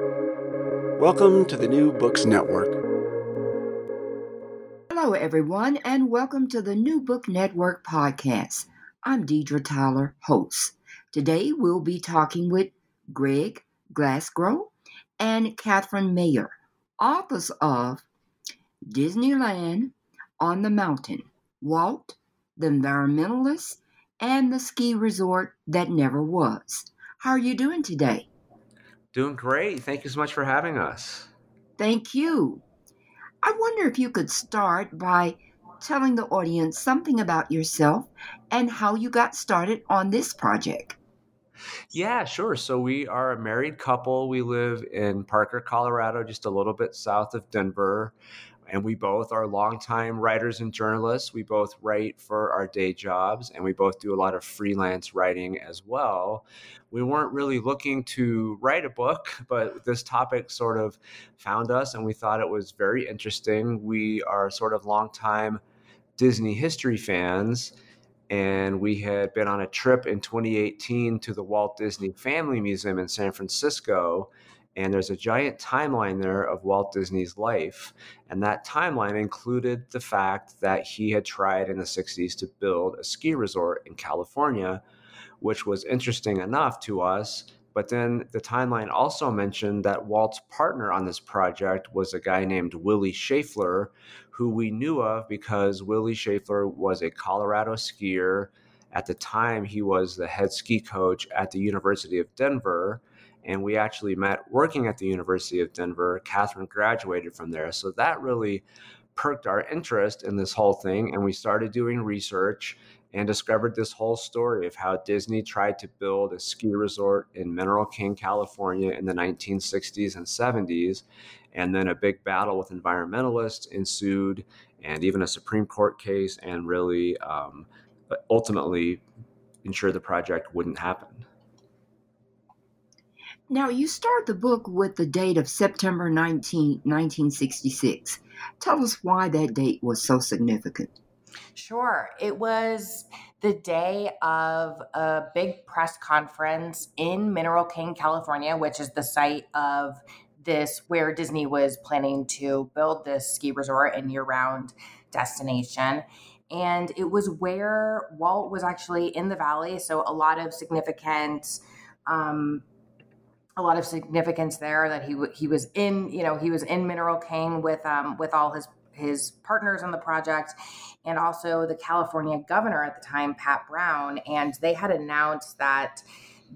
Welcome to the New Books Network. Hello, everyone, and welcome to the New Book Network podcast. I'm Deidre Tyler, host. Today we'll be talking with Greg Glasgow and Kathryn Mayer, authors of Disneyland on the Mountain, Walt, the Environmentalist, and the Ski Resort That Never Was. How are you doing today? Doing great. Thank you so much for having us. Thank you. I wonder if you could start by telling the audience something about yourself and how you got started on this project. Yeah, sure. So we are a married couple. We live in Parker, Colorado, just a little bit south of Denver and we both are longtime writers and journalists. We both write for our day jobs, and we both do a lot of freelance writing as well. We weren't really looking to write a book, but this topic sort of found us, and we thought it was very interesting. We are sort of longtime Disney history fans. And we had been on a trip in 2018 to the Walt Disney Family Museum in San Francisco and there's a giant timeline there of Walt Disney's life. And that timeline included the fact that he had tried in the 60s to build a ski resort in California, which was interesting enough to us. But then the timeline also mentioned that Walt's partner on this project was a guy named Willie Schaeffler, who we knew of because Willie Schaeffler was a Colorado skier. At the time, he was the head ski coach at the University of Denver and we actually met working at the University of Denver. Kathryn graduated from there. So that really perked our interest in this whole thing. And we started doing research and discovered this whole story of how Disney tried to build a ski resort in Mineral King, California in the 1960s and 70s. And then a big battle with environmentalists ensued, and even a Supreme Court case, and really um, ultimately ensured the project wouldn't happen. Now, you start the book with the date of September 19, 1966. Tell us why that date was so significant. Sure. It was the day of a big press conference in Mineral King, California, which is the site of this where Disney was planning to build this ski resort and year round destination. And it was where Walt was actually in the valley. So, a lot of significant um, a lot of significance there that he he was in you know he was in Mineral King with um, with all his his partners on the project and also the California governor at the time Pat Brown and they had announced that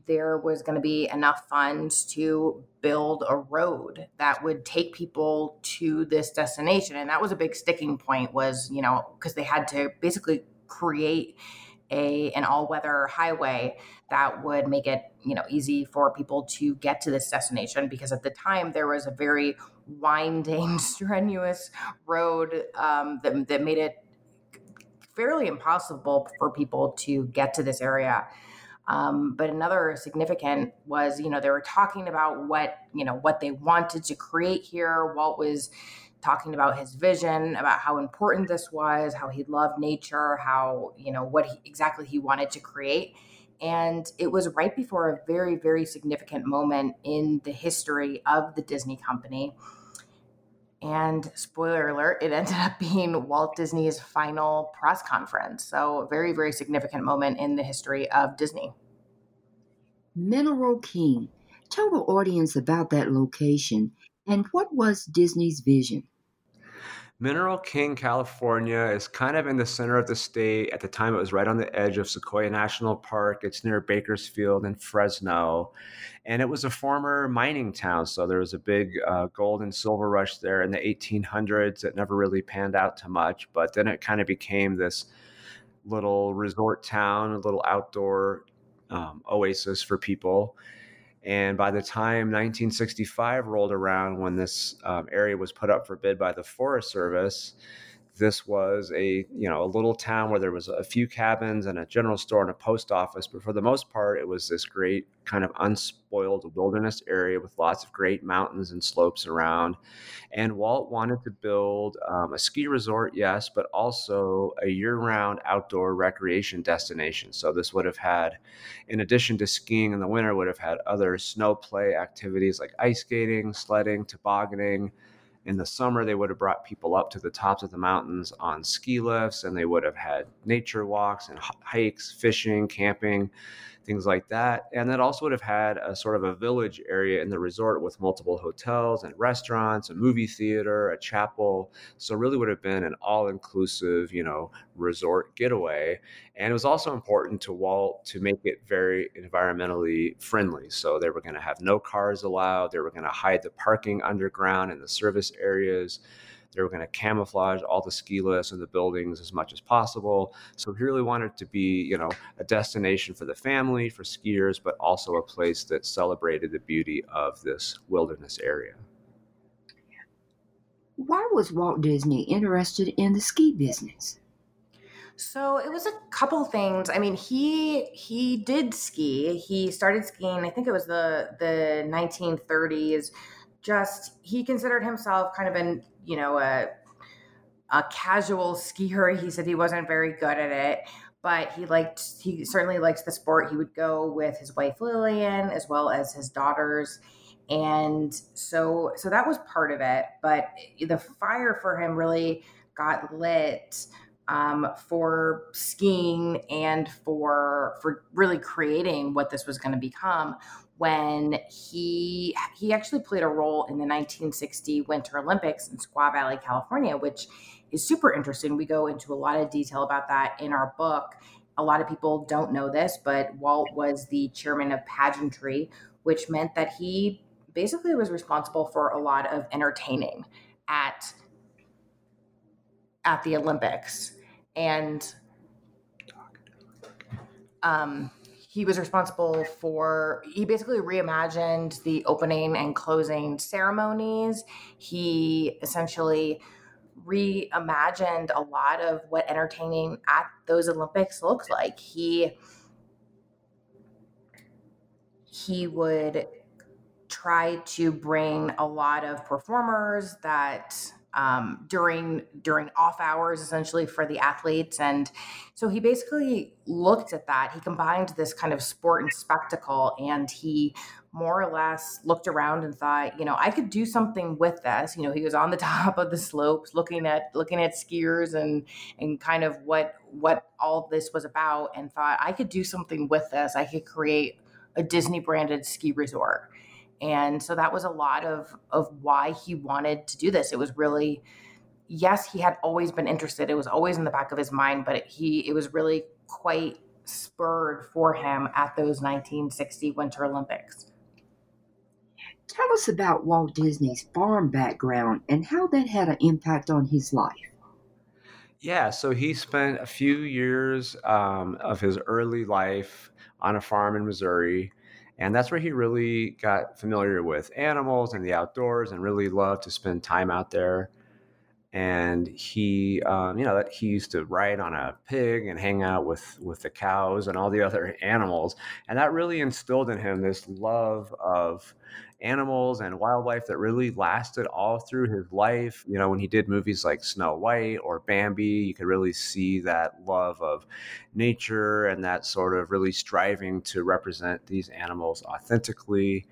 there was going to be enough funds to build a road that would take people to this destination. And that was a big sticking point was you know because they had to basically create a an all-weather highway that would make it you know easy for people to get to this destination because at the time there was a very winding strenuous road um, that, that made it fairly impossible for people to get to this area. Um, but another significant was you know they were talking about what you know what they wanted to create here what was talking about his vision, about how important this was, how he loved nature, how, you know, what he, exactly he wanted to create. And it was right before a very, very significant moment in the history of the Disney company. And spoiler alert, it ended up being Walt Disney's final press conference. So, very, very significant moment in the history of Disney. Mineral King. Tell the audience about that location and what was Disney's vision? Mineral King, California is kind of in the center of the state. At the time, it was right on the edge of Sequoia National Park. It's near Bakersfield and Fresno. And it was a former mining town. So there was a big uh, gold and silver rush there in the 1800s. It never really panned out to much. But then it kind of became this little resort town, a little outdoor um, oasis for people. And by the time 1965 rolled around, when this um, area was put up for bid by the Forest Service, this was a you know a little town where there was a few cabins and a general store and a post office but for the most part it was this great kind of unspoiled wilderness area with lots of great mountains and slopes around. And walt wanted to build um, a ski resort yes but also a year-round outdoor recreation destination. So this would have had in addition to skiing in the winter would have had other snow play activities like ice skating sledding tobogganing in the summer they would have brought people up to the tops of the mountains on ski lifts and they would have had nature walks and hikes fishing camping things like that and that also would have had a sort of a village area in the resort with multiple hotels and restaurants a movie theater a chapel. So really would have been an all-inclusive you know resort getaway and it was also important to walt to make it very environmentally friendly. So they were going to have no cars allowed they were going to hide the parking underground in the service areas they were going to camouflage all the ski lifts and the buildings as much as possible. So he really wanted to be, you know, a destination for the family, for skiers, but also a place that celebrated the beauty of this wilderness area. Why was Walt Disney interested in the ski business? So it was a couple things. I mean, he he did ski. He started skiing. I think it was the the 1930s. Just he considered himself kind of an you know, a a casual skier. He said he wasn't very good at it, but he liked he certainly liked the sport. He would go with his wife Lillian as well as his daughters. And so so that was part of it, but the fire for him really got lit um, for skiing and for for really creating what this was going to become when he he actually played a role in the 1960 Winter Olympics in Squaw Valley, California, which is super interesting. We go into a lot of detail about that in our book. A lot of people don't know this, but Walt was the chairman of pageantry, which meant that he basically was responsible for a lot of entertaining at at the Olympics. And um he was responsible for he basically reimagined the opening and closing ceremonies. He essentially reimagined a lot of what entertaining at those olympics looked like. He he would try to bring a lot of performers that um, during during off hours essentially for the athletes. And so he basically looked at that. He combined this kind of sport and spectacle and he more or less looked around and thought you know i could do something with this. You know he was on the top of the slopes looking at looking at skiers and and kind of what what all this was about and thought i could do something with this. I could create a disney branded ski resort and so that was a lot of of why he wanted to do this. It was really yes he had always been interested. It was always in the back of his mind but it, he it was really quite spurred for him at those 1960 winter olympics. Tell us about walt disney's farm background and how that had an impact on his life. Yeah, so he spent a few years um, of his early life on a farm in Missouri. And that's where he really got familiar with animals and the outdoors and really loved to spend time out there. And he, um, you know, that he used to ride on a pig and hang out with with the cows and all the other animals, and that really instilled in him this love of animals and wildlife that really lasted all through his life. You know, when he did movies like Snow White or Bambi, you could really see that love of nature and that sort of really striving to represent these animals authentically.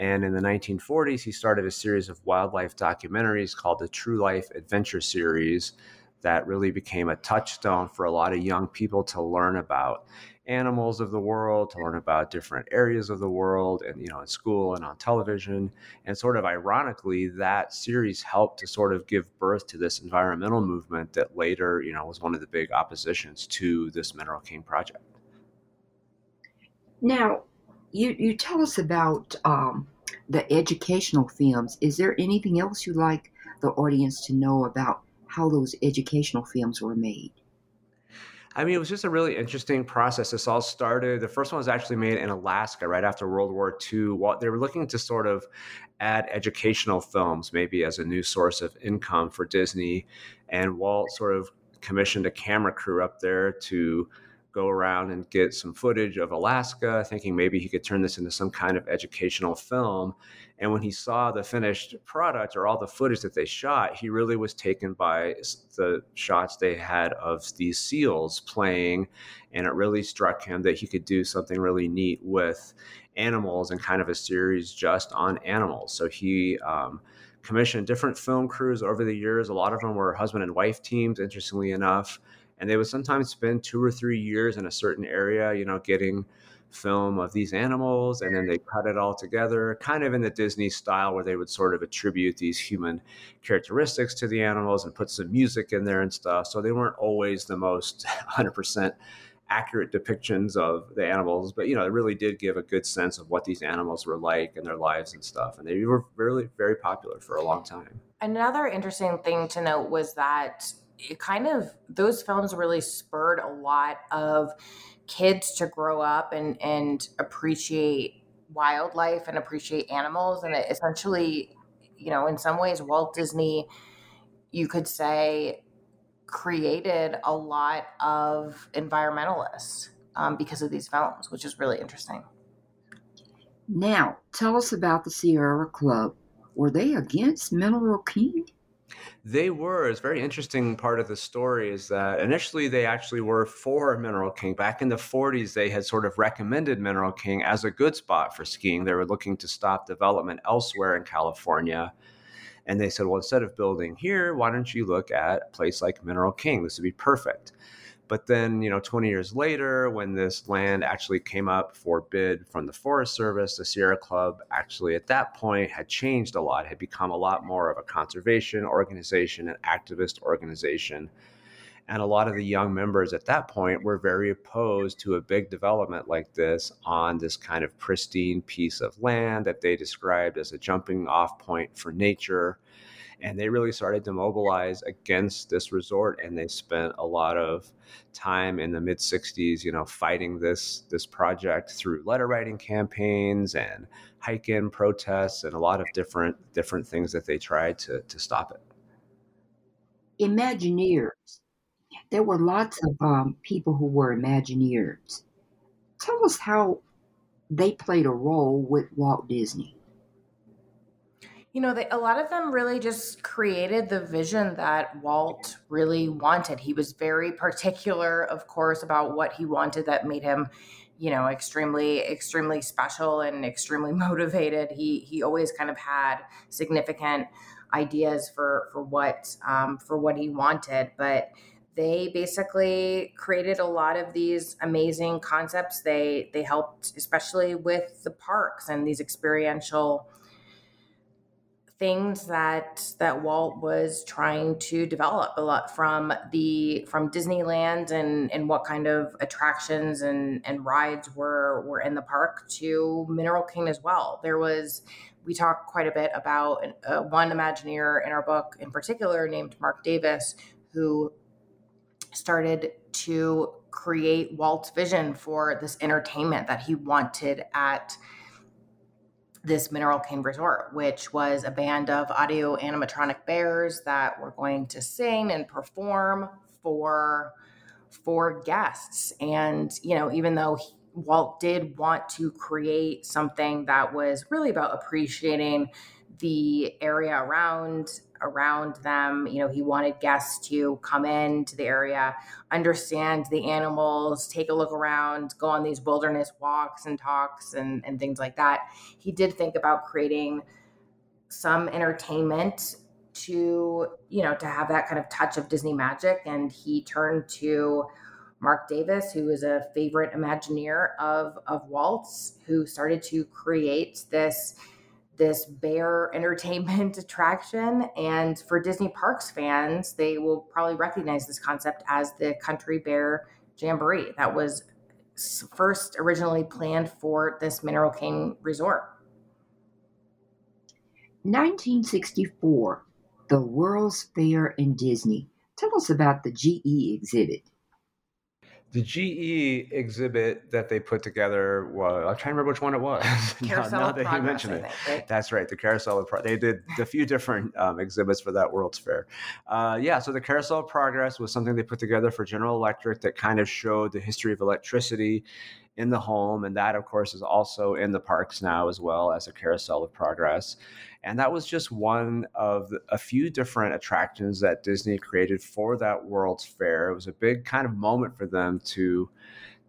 And in the 1940s, he started a series of wildlife documentaries called the True Life Adventure Series that really became a touchstone for a lot of young people to learn about animals of the world, to learn about different areas of the world, and you know, in school and on television. And sort of ironically, that series helped to sort of give birth to this environmental movement that later, you know, was one of the big oppositions to this Mineral King project. Now, you you tell us about um, the educational films. Is there anything else you'd like the audience to know about how those educational films were made? I mean, it was just a really interesting process. This all started. The first one was actually made in Alaska right after World War II. They were looking to sort of add educational films, maybe as a new source of income for Disney. And Walt sort of commissioned a camera crew up there to go around and get some footage of Alaska, thinking maybe he could turn this into some kind of educational film. And when he saw the finished product or all the footage that they shot, he really was taken by the shots they had of these seals playing. And it really struck him that he could do something really neat with animals and kind of a series just on animals. So he, um, commissioned different film crews over the years. A lot of them were husband and wife teams, interestingly enough and they would sometimes spend two or three years in a certain area, you know, getting film of these animals and then they cut it all together kind of in the disney style where they would sort of attribute these human characteristics to the animals and put some music in there and stuff. So they weren't always the most 100% accurate depictions of the animals but you know it really did give a good sense of what these animals were like and their lives and stuff. And they were really very popular for a long time. Another interesting thing to note was that it kind of those films really spurred a lot of kids to grow up and and appreciate wildlife and appreciate animals. And essentially you know in some ways Walt Disney you could say created a lot of environmentalists um, because of these films which is really interesting. Now tell us about the sierra club. Were they against mineral king they were. It's very interesting part of the story is that initially they actually were for Mineral King. Back in the 40s, they had sort of recommended Mineral King as a good spot for skiing. They were looking to stop development elsewhere in California. And they said, well, instead of building here, why don't you look at a place like Mineral King? This would be perfect. But then, you know, 20 years later, when this land actually came up for bid from the Forest Service, the Sierra Club actually at that point had changed a lot, had become a lot more of a conservation organization, an activist organization. And a lot of the young members at that point were very opposed to a big development like this on this kind of pristine piece of land that they described as a jumping off point for nature and they really started to mobilize against this resort and they spent a lot of time in the mid 60s you know fighting this this project through letter writing campaigns and hike-in protests and a lot of different different things that they tried to to stop it. Imagineers. There were lots of um, people who were imagineers. Tell us how they played a role with walt disney you know, they, a lot of them really just created the vision that Walt really wanted. He was very particular, of course, about what he wanted that made him, you know, extremely, extremely special and extremely motivated. He he always kind of had significant ideas for for what um, for what he wanted, but they basically created a lot of these amazing concepts. They they helped, especially with the parks and these experiential things that that Walt was trying to develop a lot from the from Disneyland and and what kind of attractions and and rides were were in the park to Mineral King as well. There was we talk quite a bit about uh, one Imagineer in our book in particular named Marc Davis who started to create Walt's vision for this entertainment that he wanted at this Mineral King Resort, which was a band of audio animatronic bears that were going to sing and perform for for guests. And you know, even though he, Walt did want to create something that was really about appreciating the area around around them. You know, he wanted guests to come in to the area, understand the animals, take a look around, go on these wilderness walks and talks and, and things like that. He did think about creating some entertainment to, you know, to have that kind of touch of Disney magic. And he turned to Marc Davis, who is a favorite Imagineer of, of Walt's, who started to create this this bear entertainment attraction. And for Disney Parks fans, they will probably recognize this concept as the Country Bear Jamboree that was first originally planned for this Mineral King resort. 1964, the World's Fair in Disney. Tell us about the GE exhibit. The GE exhibit that they put together was I'm trying to remember which one it was. Carousel now, of that Progress, you mention it, think, right? that's right. The Carousel of Progress. They did a few different um, exhibits for that World's Fair. Uh, yeah, so the Carousel of Progress was something they put together for General Electric that kind of showed the history of electricity in the home, and that, of course, is also in the parks now as well as a Carousel of Progress. And that was just one of a few different attractions that Disney created for that World's Fair. It was a big kind of moment for them to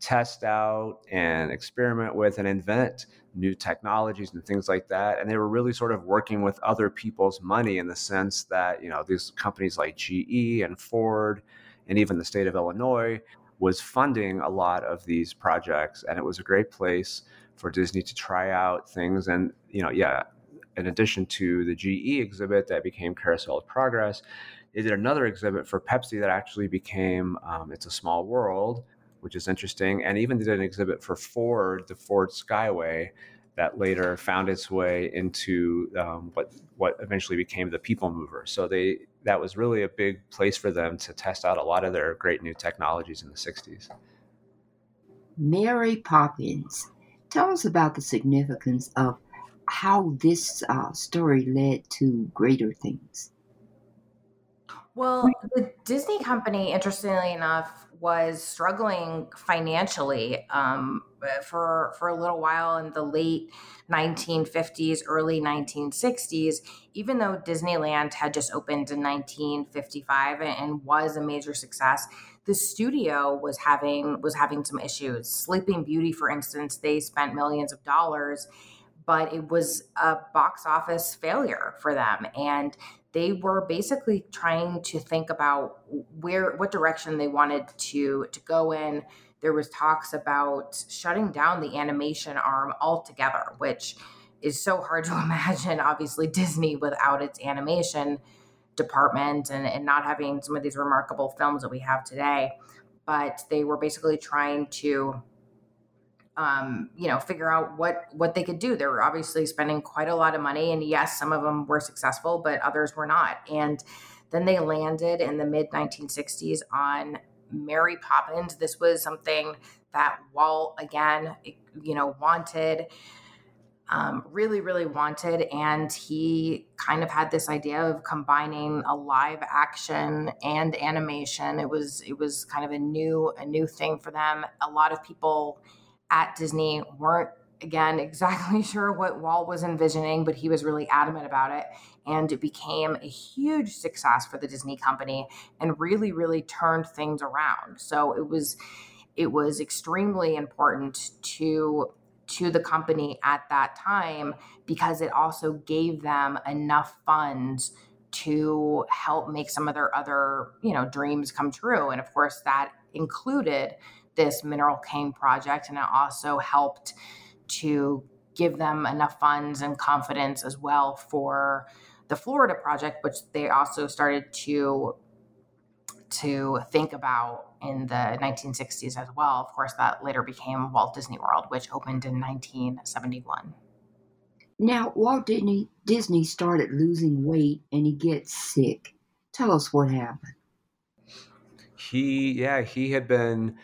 test out and experiment with and invent new technologies and things like that. And they were really sort of working with other people's money in the sense that, you know, these companies like GE and Ford and even the state of Illinois was funding a lot of these projects. And it was a great place for Disney to try out things. And, you know, yeah, in addition to the GE exhibit that became Carousel of Progress, they did another exhibit for Pepsi that actually became um, It's a Small World, which is interesting. And even did an exhibit for Ford, the Ford Skyway, that later found its way into um, what what eventually became the People Mover. So they that was really a big place for them to test out a lot of their great new technologies in the 60s. Mary Poppins. Tell us about the significance of how this uh, story led to greater things. Well, the Disney company, interestingly enough, was struggling financially um, for for a little while in the late 1950s, early 1960s. Even though Disneyland had just opened in 1955 and was a major success, the studio was having was having some issues. Sleeping Beauty, for instance, they spent millions of dollars but it was a box office failure for them and they were basically trying to think about where what direction they wanted to to go in. There was talks about shutting down the animation arm altogether which is so hard to imagine obviously disney without its animation department and, and not having some of these remarkable films that we have today. But they were basically trying to um, you know, figure out what what they could do. They were obviously spending quite a lot of money, and yes, some of them were successful, but others were not. And then they landed in the mid 1960s on Mary Poppins. This was something that Walt again, you know, wanted. Um, really, really wanted, and he kind of had this idea of combining a live action and animation. It was it was kind of a new a new thing for them. A lot of people at Disney weren't again exactly sure what Walt was envisioning, but he was really adamant about it. And it became a huge success for the Disney company and really, really turned things around. So it was it was extremely important to to the company at that time because it also gave them enough funds to help make some of their other you know dreams come true and of course that included this mineral king project and it also helped to give them enough funds and confidence as well for the Florida project which they also started to to think about in the 1960s as well. Of course, that later became Walt Disney World, which opened in 1971. Now, Walt Disney, Disney started losing weight and he gets sick. Tell us what happened. He, yeah, he had been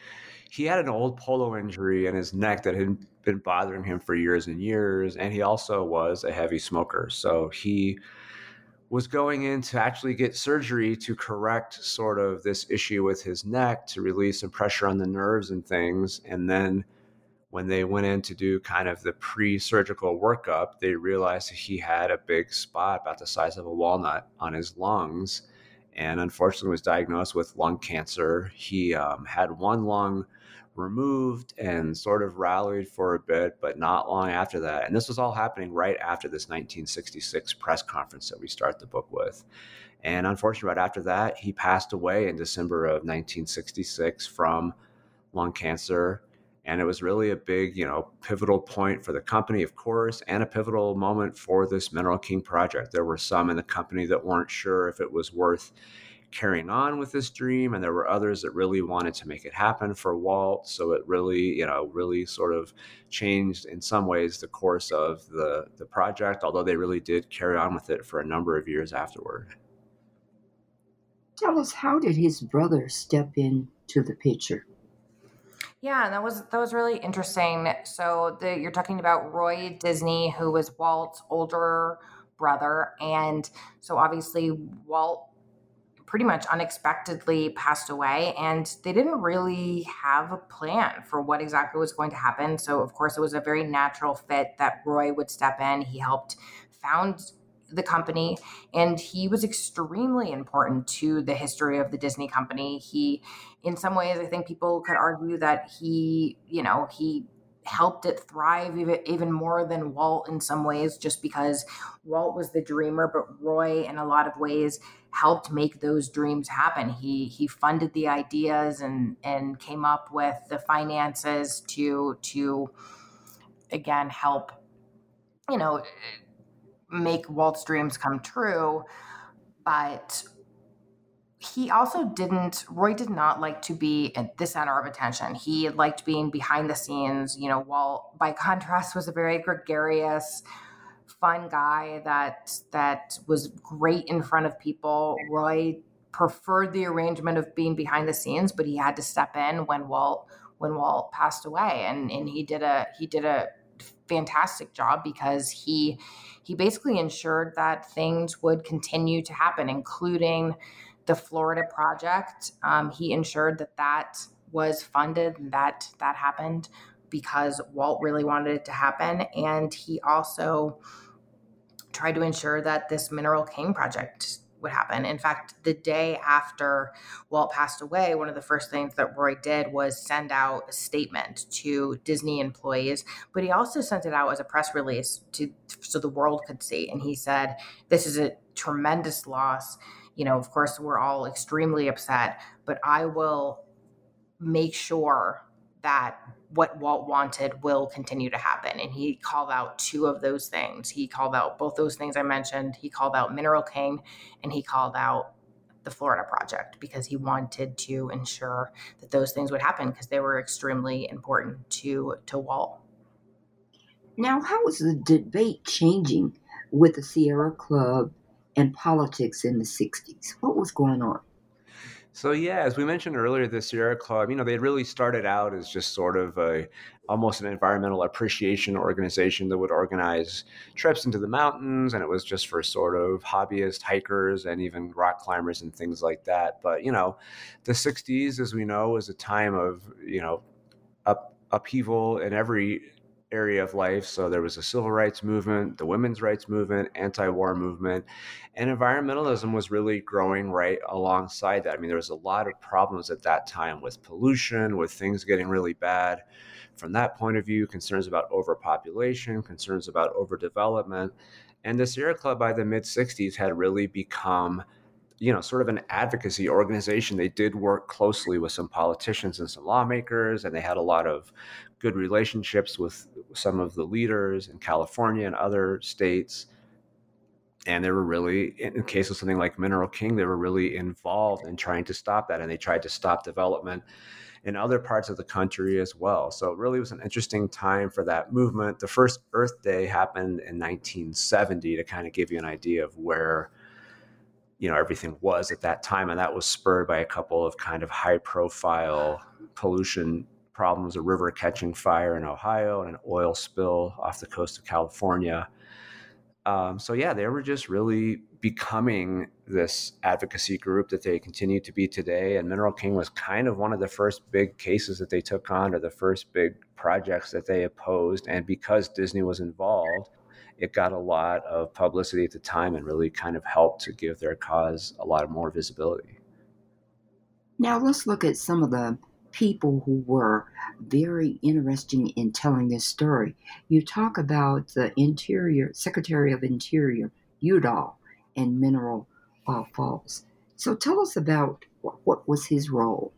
he had an old polo injury in his neck that had been bothering him for years and years. And he also was a heavy smoker. So he was going in to actually get surgery to correct sort of this issue with his neck to release some pressure on the nerves and things. And then when they went in to do kind of the pre surgical workup, they realized that he had a big spot about the size of a walnut on his lungs. And unfortunately, was diagnosed with lung cancer. He um, had one lung removed and sort of rallied for a bit, but not long after that. And this was all happening right after this 1966 press conference that we start the book with. And unfortunately, right after that, he passed away in December of 1966 from lung cancer. And it was really a big, you know, pivotal point for the company, of course, and a pivotal moment for this Mineral King project. There were some in the company that weren't sure if it was worth carrying on with this dream and there were others that really wanted to make it happen for Walt. So it really you know really sort of changed in some ways the course of the the project although they really did carry on with it for a number of years afterward. Tell us how did his brother step into the picture Yeah, and that was that was really interesting. So the, you're talking about Roy Disney, who was Walt's older brother, and so obviously Walt pretty much unexpectedly passed away and they didn't really have a plan for what exactly was going to happen so of course it was a very natural fit that roy would step in he helped found the company and he was extremely important to the history of the disney company. He in some ways i think people could argue that he you know he helped it thrive even, more than walt in some ways just because walt was the dreamer but roy in a lot of ways helped make those dreams happen. He he funded the ideas and and came up with the finances to to again help you know make Walt's dreams come true. But he also didn't, Roy did not like to be at the center of attention. He liked being behind the scenes. You know, Walt, by contrast, was a very gregarious, fun guy that that was great in front of people. Roy preferred the arrangement of being behind the scenes, but he had to step in when Walt when Walt passed away, and and he did a he did a fantastic job because he he basically ensured that things would continue to happen, including the Florida project. Um, he ensured that that was funded that that happened because Walt really wanted it to happen, and he also tried to ensure that this Mineral King project would happen. In fact, the day after Walt passed away, one of the first things that Roy did was send out a statement to Disney employees, but he also sent it out as a press release to so the world could see. And he said, "This is a tremendous loss. You know, of course, we're all extremely upset, but I will make sure that what Walt wanted will continue to happen. And he called out two of those things. He called out both those things I mentioned. He called out Mineral King and he called out the Florida Project because he wanted to ensure that those things would happen because they were extremely important to to Walt. Now, how is the debate changing with the Sierra Club and politics in the 60s? What was going on? So yeah, as we mentioned earlier, the Sierra Club, you know, they really started out as just sort of a almost an environmental appreciation organization that would organize trips into the mountains, and it was just for sort of hobbyist hikers and even rock climbers and things like that. But you know, the '60s, as we know, was a time of you know up, upheaval in every area of life. So there was a civil rights movement, the women's rights movement, anti-war movement, and environmentalism was really growing right alongside that. I mean, there was a lot of problems at that time with pollution, with things getting really bad. From that point of view, concerns about overpopulation, concerns about overdevelopment. And the Sierra Club by the mid 60s had really become you know, sort of an advocacy organization. They did work closely with some politicians and some lawmakers, and they had a lot of good relationships with some of the leaders in California and other states. And they were really, in case of something like Mineral King, they were really involved in trying to stop that. And they tried to stop development in other parts of the country as well. So it really was an interesting time for that movement. The first Earth Day happened in 1970 to kind of give you an idea of where you know everything was at that time and that was spurred by a couple of kind of high profile pollution problems a river catching fire in ohio and an oil spill off the coast of california. Um, so yeah they were just really becoming this advocacy group that they continue to be today and mineral king was kind of one of the first big cases that they took on or the first big projects that they opposed and because disney was involved it got a lot of publicity at the time and really kind of helped to give their cause a lot more visibility. Now let's look at some of the people who were very interesting in telling this story. You talk about the Interior Secretary of Interior Udall and Mineral uh, Falls. So tell us about what was his role.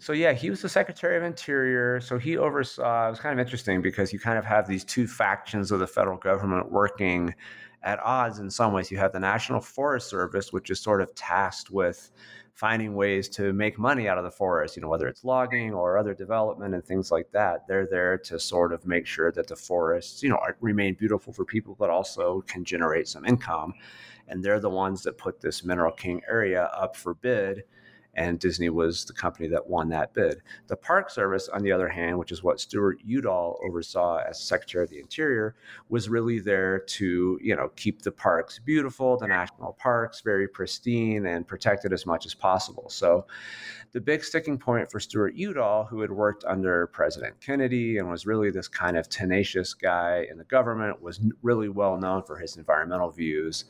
So yeah, he was the Secretary of Interior. So he oversaw. It was kind of interesting because you kind of have these two factions of the federal government working at odds in some ways. You have the National Forest Service, which is sort of tasked with finding ways to make money out of the forest, you know, whether it's logging or other development and things like that. They're there to sort of make sure that the forests, you know, remain beautiful for people, but also can generate some income. And they're the ones that put this Mineral King area up for bid and Disney was the company that won that bid. The Park Service, on the other hand, which is what Stewart Udall oversaw as Secretary of the Interior, was really there to, you know, keep the parks beautiful, the national parks very pristine and protected as much as possible. So the big sticking point for Stewart Udall, who had worked under President Kennedy and was really this kind of tenacious guy in the government, was really well known for his environmental views.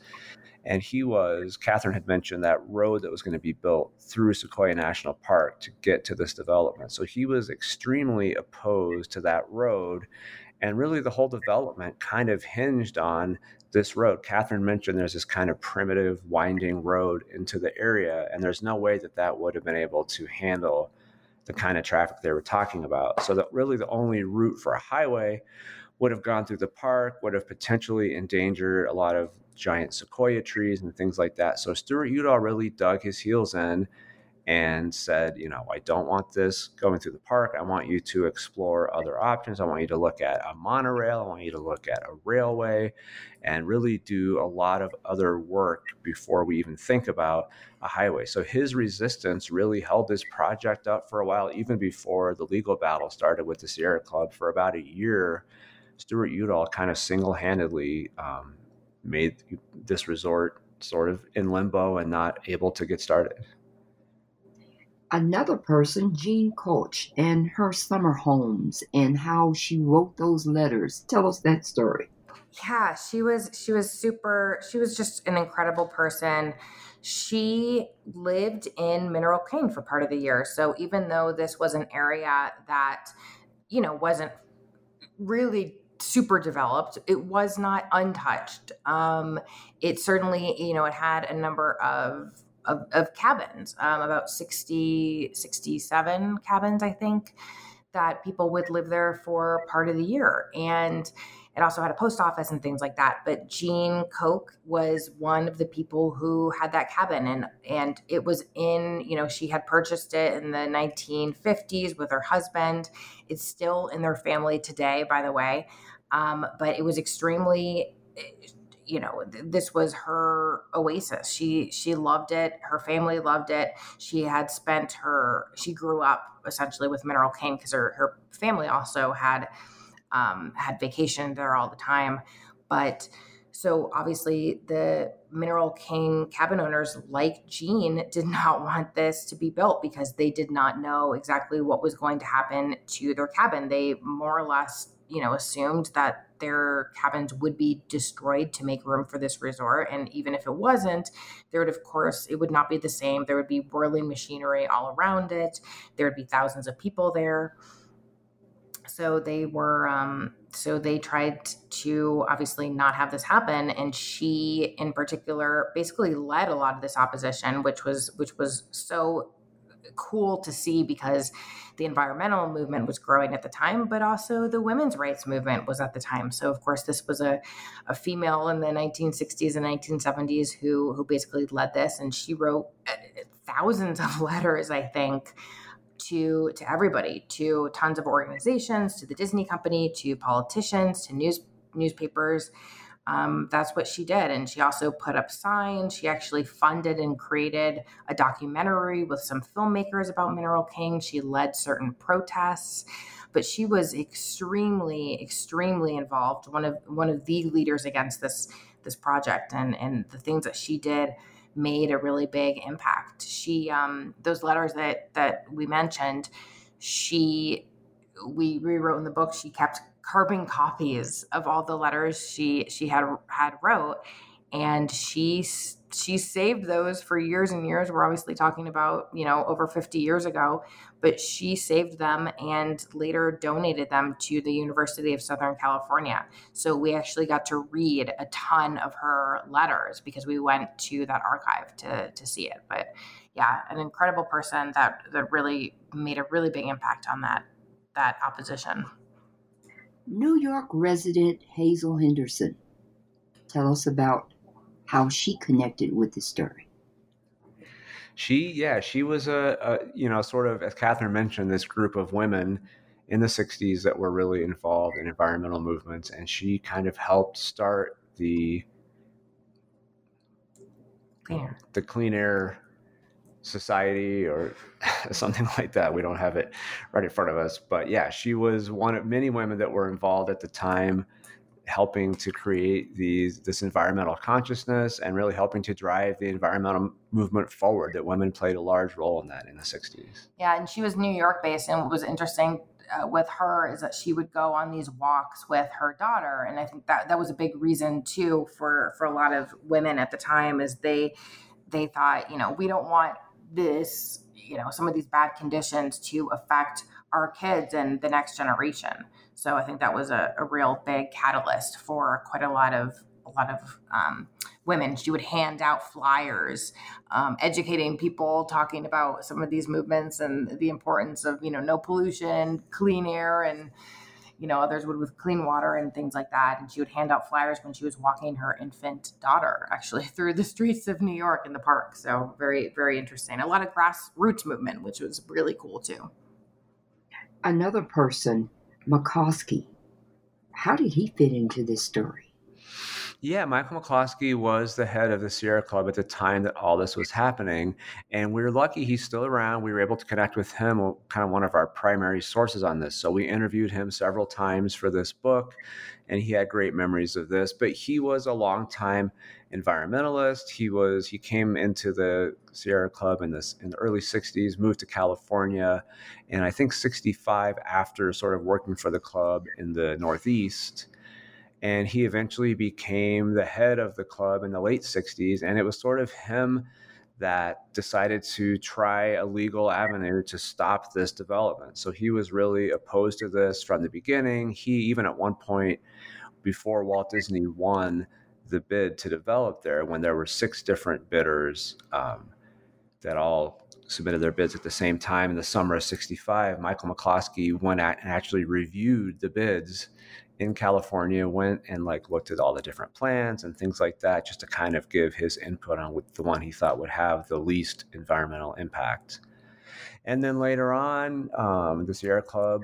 And he was, Kathryn had mentioned that road that was going to be built through Sequoia National Park to get to this development. So he was extremely opposed to that road. And really, the whole development kind of hinged on this road. Kathryn mentioned there's this kind of primitive, winding road into the area, and there's no way that that would have been able to handle the kind of traffic they were talking about. So that really the only route for a highway would have gone through the park, would have potentially endangered a lot of giant sequoia trees and things like that. So Stewart Udall really dug his heels in and said, you know, I don't want this going through the park. I want you to explore other options. I want you to look at a monorail. I want you to look at a railway and really do a lot of other work before we even think about a highway. So his resistance really held this project up for a while, even before the legal battle started with the Sierra Club for about a year. Stewart Udall kind of single handedly um, made this resort sort of in limbo and not able to get started another person, Jean Koch, and her summer homes and how she wrote those letters. Tell us that story. Yeah, she was she was super she was just an incredible person. She lived in Mineral King for part of the year. So even though this was an area that you know wasn't really super developed it was not untouched um, it certainly you know it had a number of of, of cabins, um, about 60, 67 cabins, I think, that people would live there for part of the year. And it also had a post office and things like that. But Jean Koch was one of the people who had that cabin, and and it was in you know she had purchased it in the 1950s with her husband. It's still in their family today, by the way. Um, but it was extremely you know this was her oasis. She she loved it. Her family loved it. She had spent her she grew up essentially with mineral king because her, her family also had um, had vacation there all the time. But so obviously the mineral king cabin owners like Jean did not want this to be built because they did not know exactly what was going to happen to their cabin. They more or less you know assumed that their cabins would be destroyed to make room for this resort. And even if it wasn't, there would, of course, it would not be the same. There would be whirling machinery all around it, there would be thousands of people there. So they were, um, so they tried to obviously not have this happen. And she, in particular, basically led a lot of this opposition, which was, which was so cool to see because the environmental movement was growing at the time, but also the women's rights movement was at the time. So, of course, this was a, a female in the 1960s and 1970s who, who basically led this, and she wrote uh, thousands of letters, I think, to to everybody, to tons of organizations, to the Disney company, to politicians, to news newspapers um, that's what she did. And she also put up signs. She actually funded and created a documentary with some filmmakers about Mineral King. She led certain protests, but she was extremely, extremely involved. One of one of the leaders against this this project, and and the things that she did made a really big impact. She um, those letters that that we mentioned, she we rewrote in the book. She kept carbon copies of all the letters she she had had wrote. And she she saved those for years and years. We're obviously talking about you know over 50 years ago but she saved them and later donated them to the university of southern california. So we actually got to read a ton of her letters because we went to that archive to to see it. But yeah an incredible person that that really made a really big impact on that that opposition New York resident Hazel Henderson. Tell us about how she connected with the story. She, yeah, she was a, a, you know, sort of, as Kathryn mentioned, this group of women in the 60s that were really involved in environmental movements. And she kind of helped start the clean air. the clean air society or something like that. We don't have it right in front of us. But yeah, she was one of many women that were involved at the time helping to create these this environmental consciousness and really helping to drive the environmental movement forward that women played a large role in that in the 60s yeah and she was new york based and what was interesting uh, with her is that she would go on these walks with her daughter and i think that that was a big reason too for for a lot of women at the time is they they thought you know we don't want this you know some of these bad conditions to affect our kids and the next generation so I think that was a, a real big catalyst for quite a lot of a lot of um, women. She would hand out flyers, um, educating people, talking about some of these movements and the importance of you know no pollution, clean air, and you know others would with clean water and things like that. And she would hand out flyers when she was walking her infant daughter actually through the streets of New York in the park. So very very interesting. A lot of grassroots movement, which was really cool too. Another person McCloskey. How did he fit into this story? Yeah, Michael McCloskey was the head of the Sierra Club at the time that all this was happening. And we were lucky he's still around. We were able to connect with him, kind of one of our primary sources on this. So we interviewed him several times for this book, and he had great memories of this. But he was a long time environmentalist. He was he came into the Sierra Club in this in the early 60s, moved to California, and I think 65 after sort of working for the club in the Northeast and he eventually became the head of the club in the late 60s and it was sort of him that decided to try a legal avenue to stop this development. So he was really opposed to this from the beginning. He even at one point before walt disney won the bid to develop there when there were six different bidders um, that all submitted their bids at the same time in the summer of 65 michael mccloskey went out and actually reviewed the bids in California went and like looked at all the different plans and things like that just to kind of give his input on the one he thought would have the least environmental impact. And then later on, um, the Sierra Club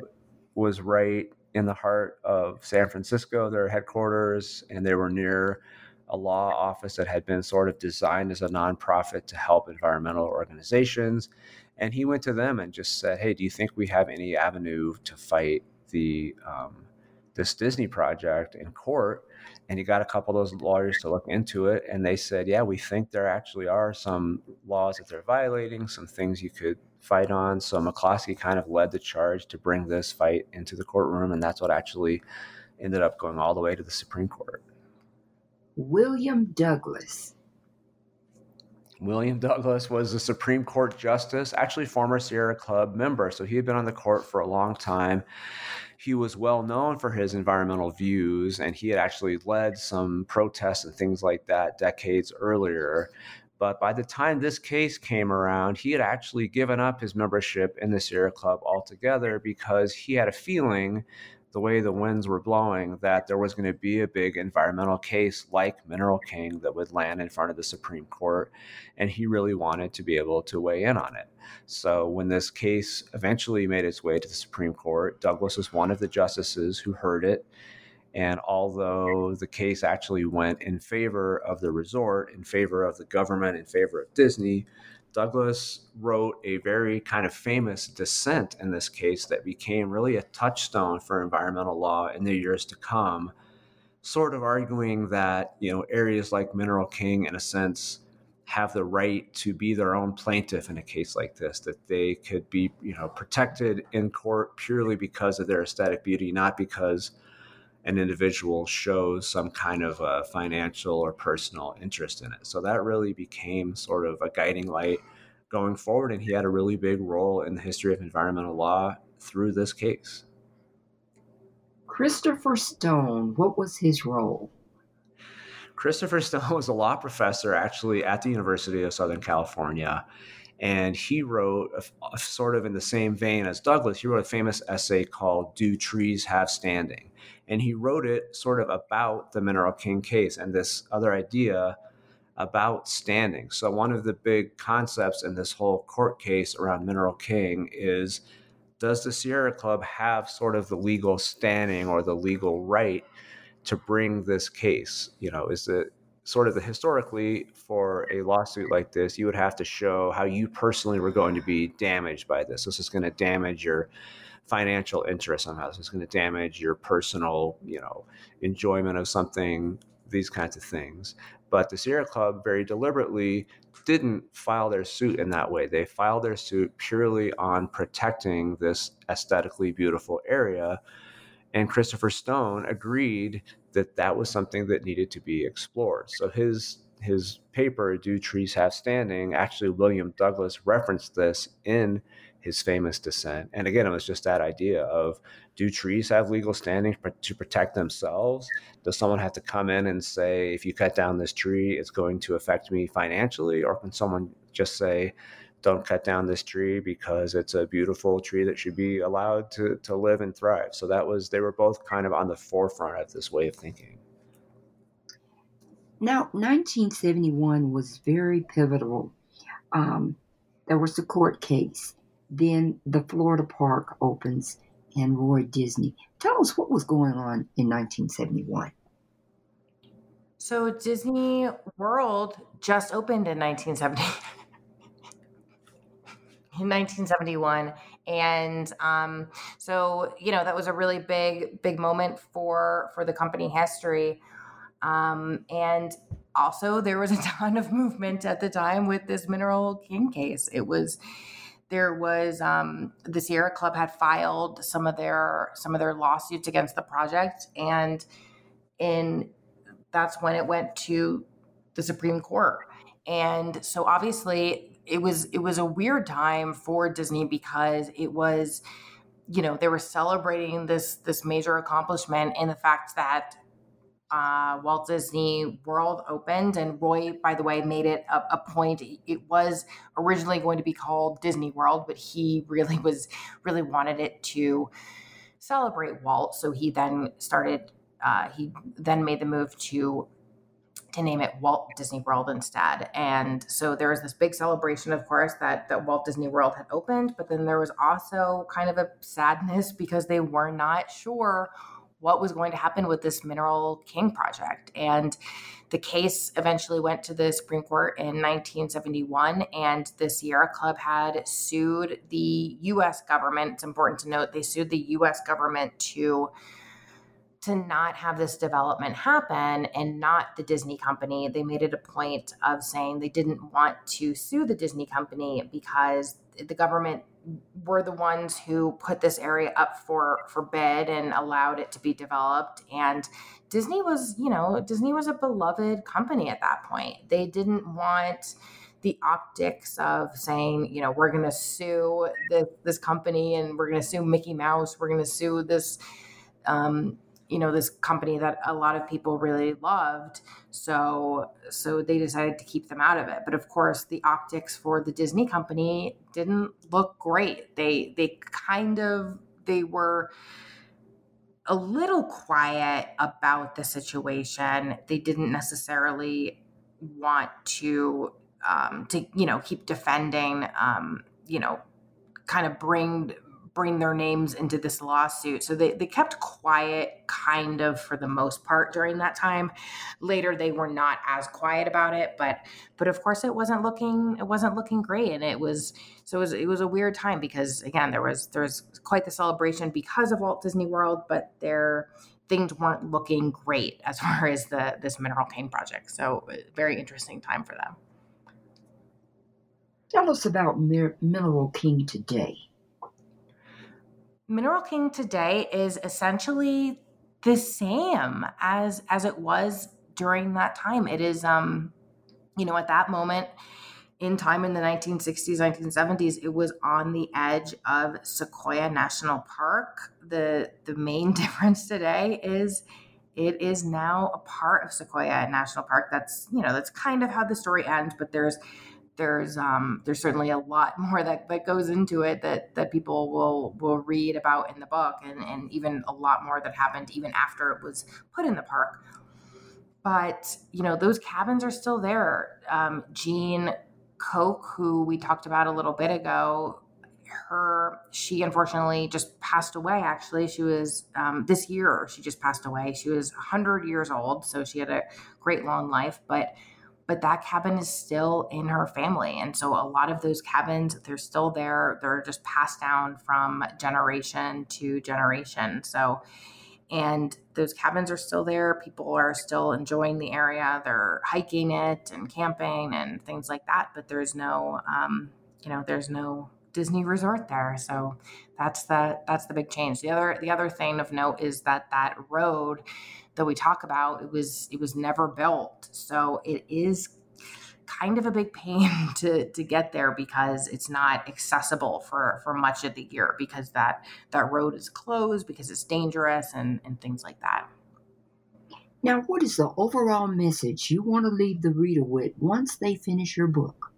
was right in the heart of San Francisco, their headquarters, and they were near a law office that had been sort of designed as a nonprofit to help environmental organizations. And he went to them and just said, Hey, do you think we have any avenue to fight the um, this Disney project in court. And he got a couple of those lawyers to look into it. And they said, yeah, we think there actually are some laws that they're violating, some things you could fight on. So McCloskey kind of led the charge to bring this fight into the courtroom. And that's what actually ended up going all the way to the Supreme Court. William Douglas. William Douglas was a Supreme Court justice, actually former Sierra Club member. So he had been on the court for a long time he was well known for his environmental views, and he had actually led some protests and things like that decades earlier. But by the time this case came around, he had actually given up his membership in the Sierra Club altogether because he had a feeling the way the winds were blowing that there was going to be a big environmental case like Mineral King that would land in front of the Supreme Court. And he really wanted to be able to weigh in on it. So when this case eventually made its way to the Supreme Court, Douglas was one of the justices who heard it. And although the case actually went in favor of the resort, in favor of the government, in favor of Disney, Douglas wrote a very kind of famous dissent in this case that became really a touchstone for environmental law in the years to come, sort of arguing that, you know, areas like Mineral King, in a sense, have the right to be their own plaintiff in a case like this, that they could be, you know, protected in court purely because of their aesthetic beauty, not because an individual shows some kind of a financial or personal interest in it. So that really became sort of a guiding light going forward. And he had a really big role in the history of environmental law through this case. Christopher Stone, what was his role? Christopher Stone was a law professor actually at the University of Southern California. And he wrote, a, a, sort of in the same vein as Douglas, he wrote a famous essay called Do Trees Have Standing? And he wrote it sort of about the Mineral King case and this other idea about standing. So, one of the big concepts in this whole court case around Mineral King is does the Sierra Club have sort of the legal standing or the legal right to bring this case? You know, is it sort of the historically for a lawsuit like this, you would have to show how you personally were going to be damaged by this. This is going to damage your financial interest somehow. This is going to damage your personal, you know, enjoyment of something. These kinds of things. But the Sierra Club very deliberately didn't file their suit in that way. They filed their suit purely on protecting this aesthetically beautiful area. And Christopher Stone agreed that that was something that needed to be explored. So his his paper, Do Trees Have Standing, actually William Douglas referenced this in his famous dissent. And again, it was just that idea of do trees have legal standing to protect themselves? Does someone have to come in and say, if you cut down this tree, it's going to affect me financially? Or can someone just say, don't cut down this tree because it's a beautiful tree that should be allowed to, to live and thrive? So that was, they were both kind of on the forefront of this way of thinking. Now, 1971 was very pivotal. Um, there was the court case. Then the Florida park opens and Roy Disney. Tell us what was going on in 1971. So Disney World just opened in 1970. in 1971 and um, so you know that was a really big big moment for for the company history um, and also there was a ton of movement at the time with this mineral king case it was there was um, the Sierra Club had filed some of their some of their lawsuits against the project, and in that's when it went to the Supreme Court. And so obviously it was it was a weird time for Disney because it was you know they were celebrating this this major accomplishment in the fact that uh, Walt Disney World opened, and Roy, by the way, made it a, a, point. It was originally going to be called Disney World, but he really was really wanted it to celebrate Walt. So he then started. Uh, he then made the move to to name it Walt Disney World instead. And so there was this big celebration, of course, that that Walt Disney World had opened, but then there was also kind of a sadness because they were not sure what was going to happen with this Mineral King project. And the case eventually went to the Supreme Court in 1971, and the Sierra Club had sued the U.S. government. It's important to note they sued the U.S. government to to not have this development happen and not the Disney company. They made it a point of saying they didn't want to sue the Disney company because the government were the ones who put this area up for for bid and allowed it to be developed. And disney was you know disney was a beloved company at that point. They didn't want the optics of saying you know we're going to sue this, this company and we're going to sue mickey mouse. We're going to sue this um, you know this company that a lot of people really loved. So so they decided to keep them out of it. But of course the optics for the disney company didn't look great. They they kind of they were a little quiet about the situation. They didn't necessarily want to um, to you know keep defending um, you know kind of bring bring their names into this lawsuit. So they, they kept quiet kind of for the most part during that time. Later they were not as quiet about it, but but of course it wasn't looking it wasn't looking great. And it was so it was it was a weird time because again there was there was quite the celebration because of Walt Disney World, but their things weren't looking great as far as the this mineral king project. So uh, very interesting time for them. Tell us about Mineral King today. Mineral King today is essentially the same as as it was during that time. It is um you know at that moment in time in the 1960s 1970s it was on the edge of Sequoia National Park. The the main difference today is it is now a part of Sequoia National Park. That's you know that's kind of how the story ends, but there's there's um, there's certainly a lot more that, that goes into it that that people will will read about in the book and, and even a lot more that happened even after it was put in the park. But you know those cabins are still there. Um, Jean Koch who we talked about a little bit ago her she unfortunately just passed away actually. She was um, this year she just passed away. She was 100 years old so she had a great long life but but that cabin is still in her family. And so a lot of those cabins they're still there. They're just passed down from generation to generation. So and those cabins are still there. People are still enjoying the area. They're hiking it and camping and things like that but there's no um, you know there's no disney resort there. So that's the that's the big change. The other the other thing of note is that that road that we talk about it was it was never built. So it is kind of a big pain to to get there because it's not accessible for for much of the year because that that road is closed because it's dangerous and and things like that. Now what is the overall message you want to leave the reader with once they finish your book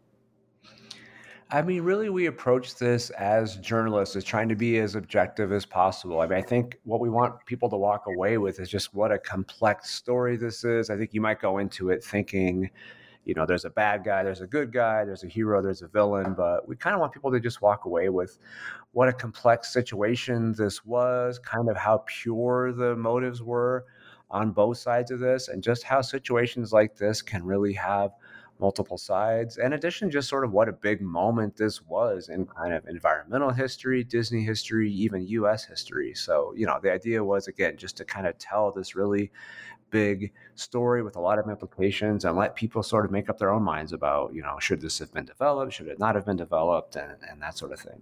I mean, really, we approach this as journalists, as trying to be as objective as possible. I mean, I think what we want people to walk away with is just what a complex story this is. I think you might go into it thinking, you know, there's a bad guy, there's a good guy, there's a hero, there's a villain, but we kind of want people to just walk away with what a complex situation this was, kind of how pure the motives were on both sides of this, and just how situations like this can really have multiple sides. In addition, just sort of what a big moment this was in kind of environmental history, Disney history, even US history. So, you know, the idea was again just to kind of tell this really big story with a lot of implications and let people sort of make up their own minds about, you know, should this have been developed, should it not have been developed, and, and that sort of thing.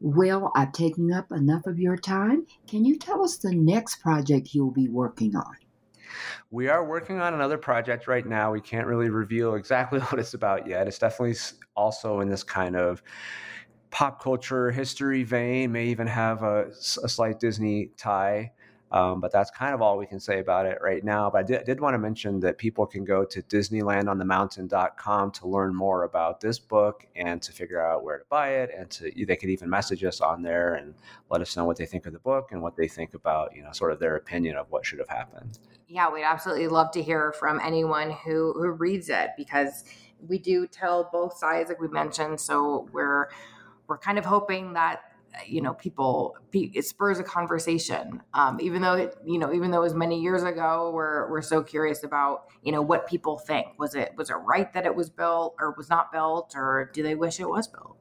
Well, I've taken up enough of your time. Can you tell us the next project you'll be working on? We are working on another project right now. We can't really reveal exactly what it's about yet. It's definitely also in this kind of pop culture history vein, may even have a, a slight Disney tie. Um, but that's kind of all we can say about it right now. But I did, did want to mention that people can go to DisneylandOnTheMountain.com to learn more about this book and to figure out where to buy it. And to they could even message us on there and let us know what they think of the book and what they think about you know sort of their opinion of what should have happened. Yeah, we'd absolutely love to hear from anyone who who reads it because we do tell both sides, like we mentioned. So we're we're kind of hoping that you know people it spurs a conversation. Um, even though it you know even though it was many years ago we're we're so curious about you know what people think. Was it was it right that it was built or was not built or do they wish it was built?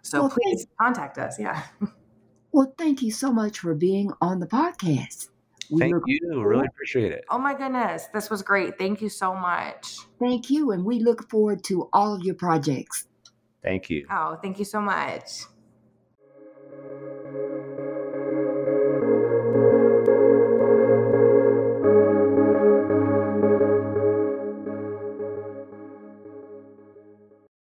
So well, please contact us yeah. Well thank you so much for being on the podcast we thank you really appreciate it. Oh my goodness this was great thank you so much. Thank you and we look forward to all of your projects. Thank you. Oh thank you so much